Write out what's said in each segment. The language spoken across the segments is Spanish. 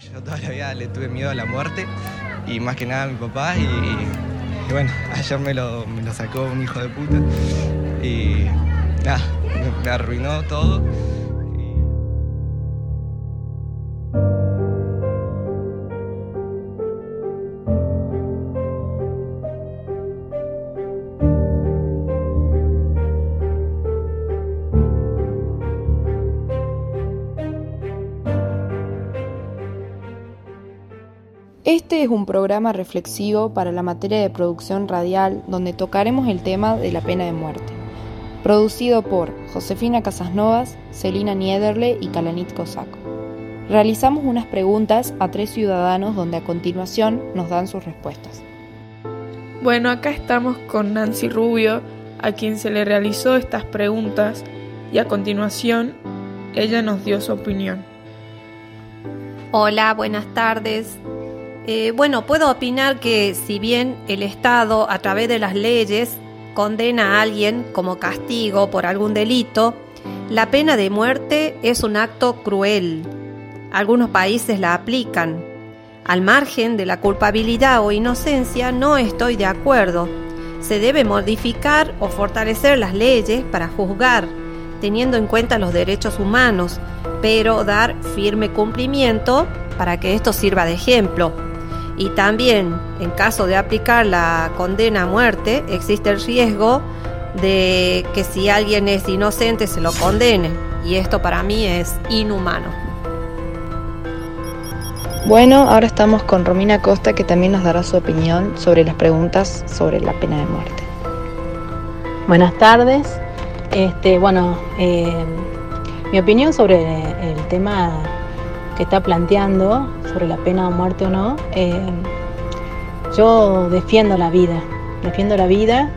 Yo toda la vida le tuve miedo a la muerte y más que nada a mi papá y, bueno, ayer me lo, me lo, sacó un hijo de puta y nada, me arruinó todo. Este es un programa reflexivo para la materia de producción radial donde tocaremos el tema de la pena de muerte. Producido por Josefina Casasnovas, Celina Niederle y Kalanit Kosaco. Realizamos unas preguntas a tres ciudadanos donde a continuación nos dan sus respuestas. Bueno, acá estamos con Nancy Rubio, a quien se le realizó estas preguntas y a continuación ella nos dio su opinión. Hola, buenas tardes. Eh, bueno, puedo opinar que si bien el Estado, a través de las leyes, condena a alguien como castigo por algún delito, la pena de muerte es un acto cruel. Algunos países la aplican. Al margen de la culpabilidad o inocencia, no estoy de acuerdo. Se debe modificar o fortalecer las leyes para juzgar, teniendo en cuenta los derechos humanos, pero dar firme cumplimiento para que esto sirva de ejemplo. Y también, en caso de aplicar la condena a muerte, existe el riesgo de que si alguien es inocente se lo condene. Y esto para mí es inhumano. Bueno, ahora estamos con Romina Costa que también nos dará su opinión sobre las preguntas sobre la pena de muerte. Buenas tardes. Este, bueno, eh, mi opinión sobre el tema que está planteando sobre la pena de muerte o no, eh, yo defiendo la vida, defiendo la vida,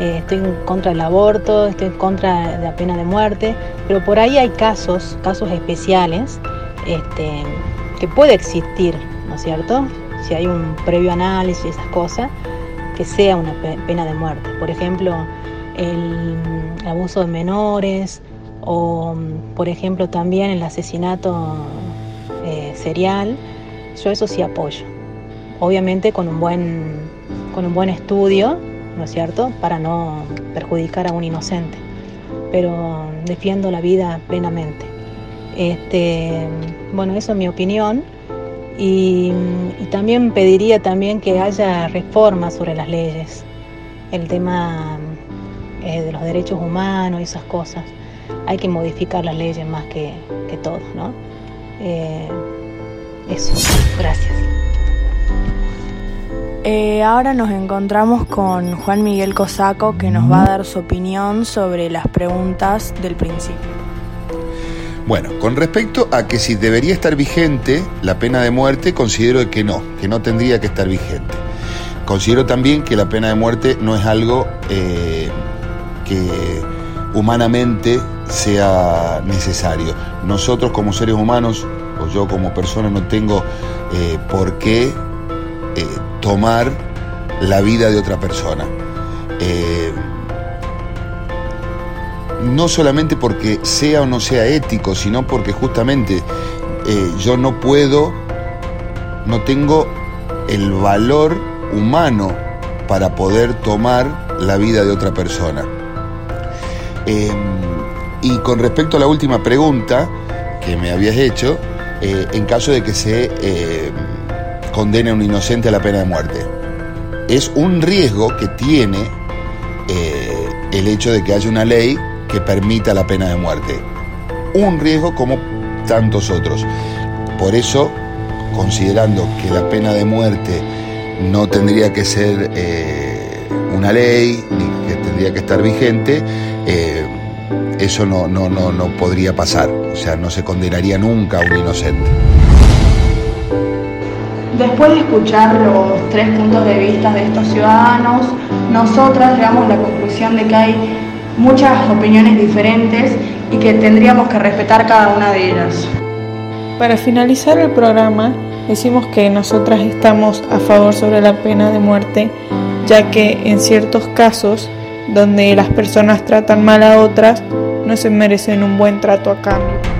eh, estoy en contra del aborto, estoy en contra de la pena de muerte, pero por ahí hay casos, casos especiales, este, que puede existir, ¿no es cierto? Si hay un previo análisis y esas cosas, que sea una pena de muerte. Por ejemplo, el abuso de menores o, por ejemplo, también el asesinato serial, yo eso sí apoyo. Obviamente con un buen, con un buen estudio, ¿no es cierto?, para no perjudicar a un inocente, pero defiendo la vida plenamente. Este, bueno, eso es mi opinión. Y, también pediría también que haya reformas sobre las leyes, el tema eh, de los derechos humanos y esas cosas. Hay que modificar las leyes más que, que todo, ¿no? Eh, eso, gracias. Eh, ahora nos encontramos con Juan Miguel Cosaco que nos va a dar su opinión sobre las preguntas del principio. Bueno, con respecto a que si debería estar vigente la pena de muerte, considero que no, que no tendría que estar vigente. Considero también que la pena de muerte no es algo eh, que humanamente sea necesario. Nosotros como seres humanos, o yo como persona, no tengo eh, por qué eh, tomar la vida de otra persona. Eh, no solamente porque sea o no sea ético, sino porque justamente yo no puedo, no tengo el valor humano para poder tomar la vida de otra persona. Y con respecto a la última pregunta que me habías hecho, eh, en caso de que se eh, condene a un inocente a la pena de muerte, es un riesgo que tiene eh, el hecho de que haya una ley que permita la pena de muerte. Un riesgo como tantos otros. Por eso, considerando que la pena de muerte no tendría que ser una ley, ni que tendría que estar vigente, eso no, no, no, no podría pasar, o sea, no se condenaría nunca a un inocente. Después de escuchar los tres puntos de vista de estos ciudadanos, nosotras llegamos a la conclusión de que hay muchas opiniones diferentes y que tendríamos que respetar cada una de ellas. Para finalizar el programa, decimos que nosotras estamos a favor sobre la pena de muerte, ya que en ciertos casos donde las personas tratan mal a otras, no se merecen un buen trato a cambio.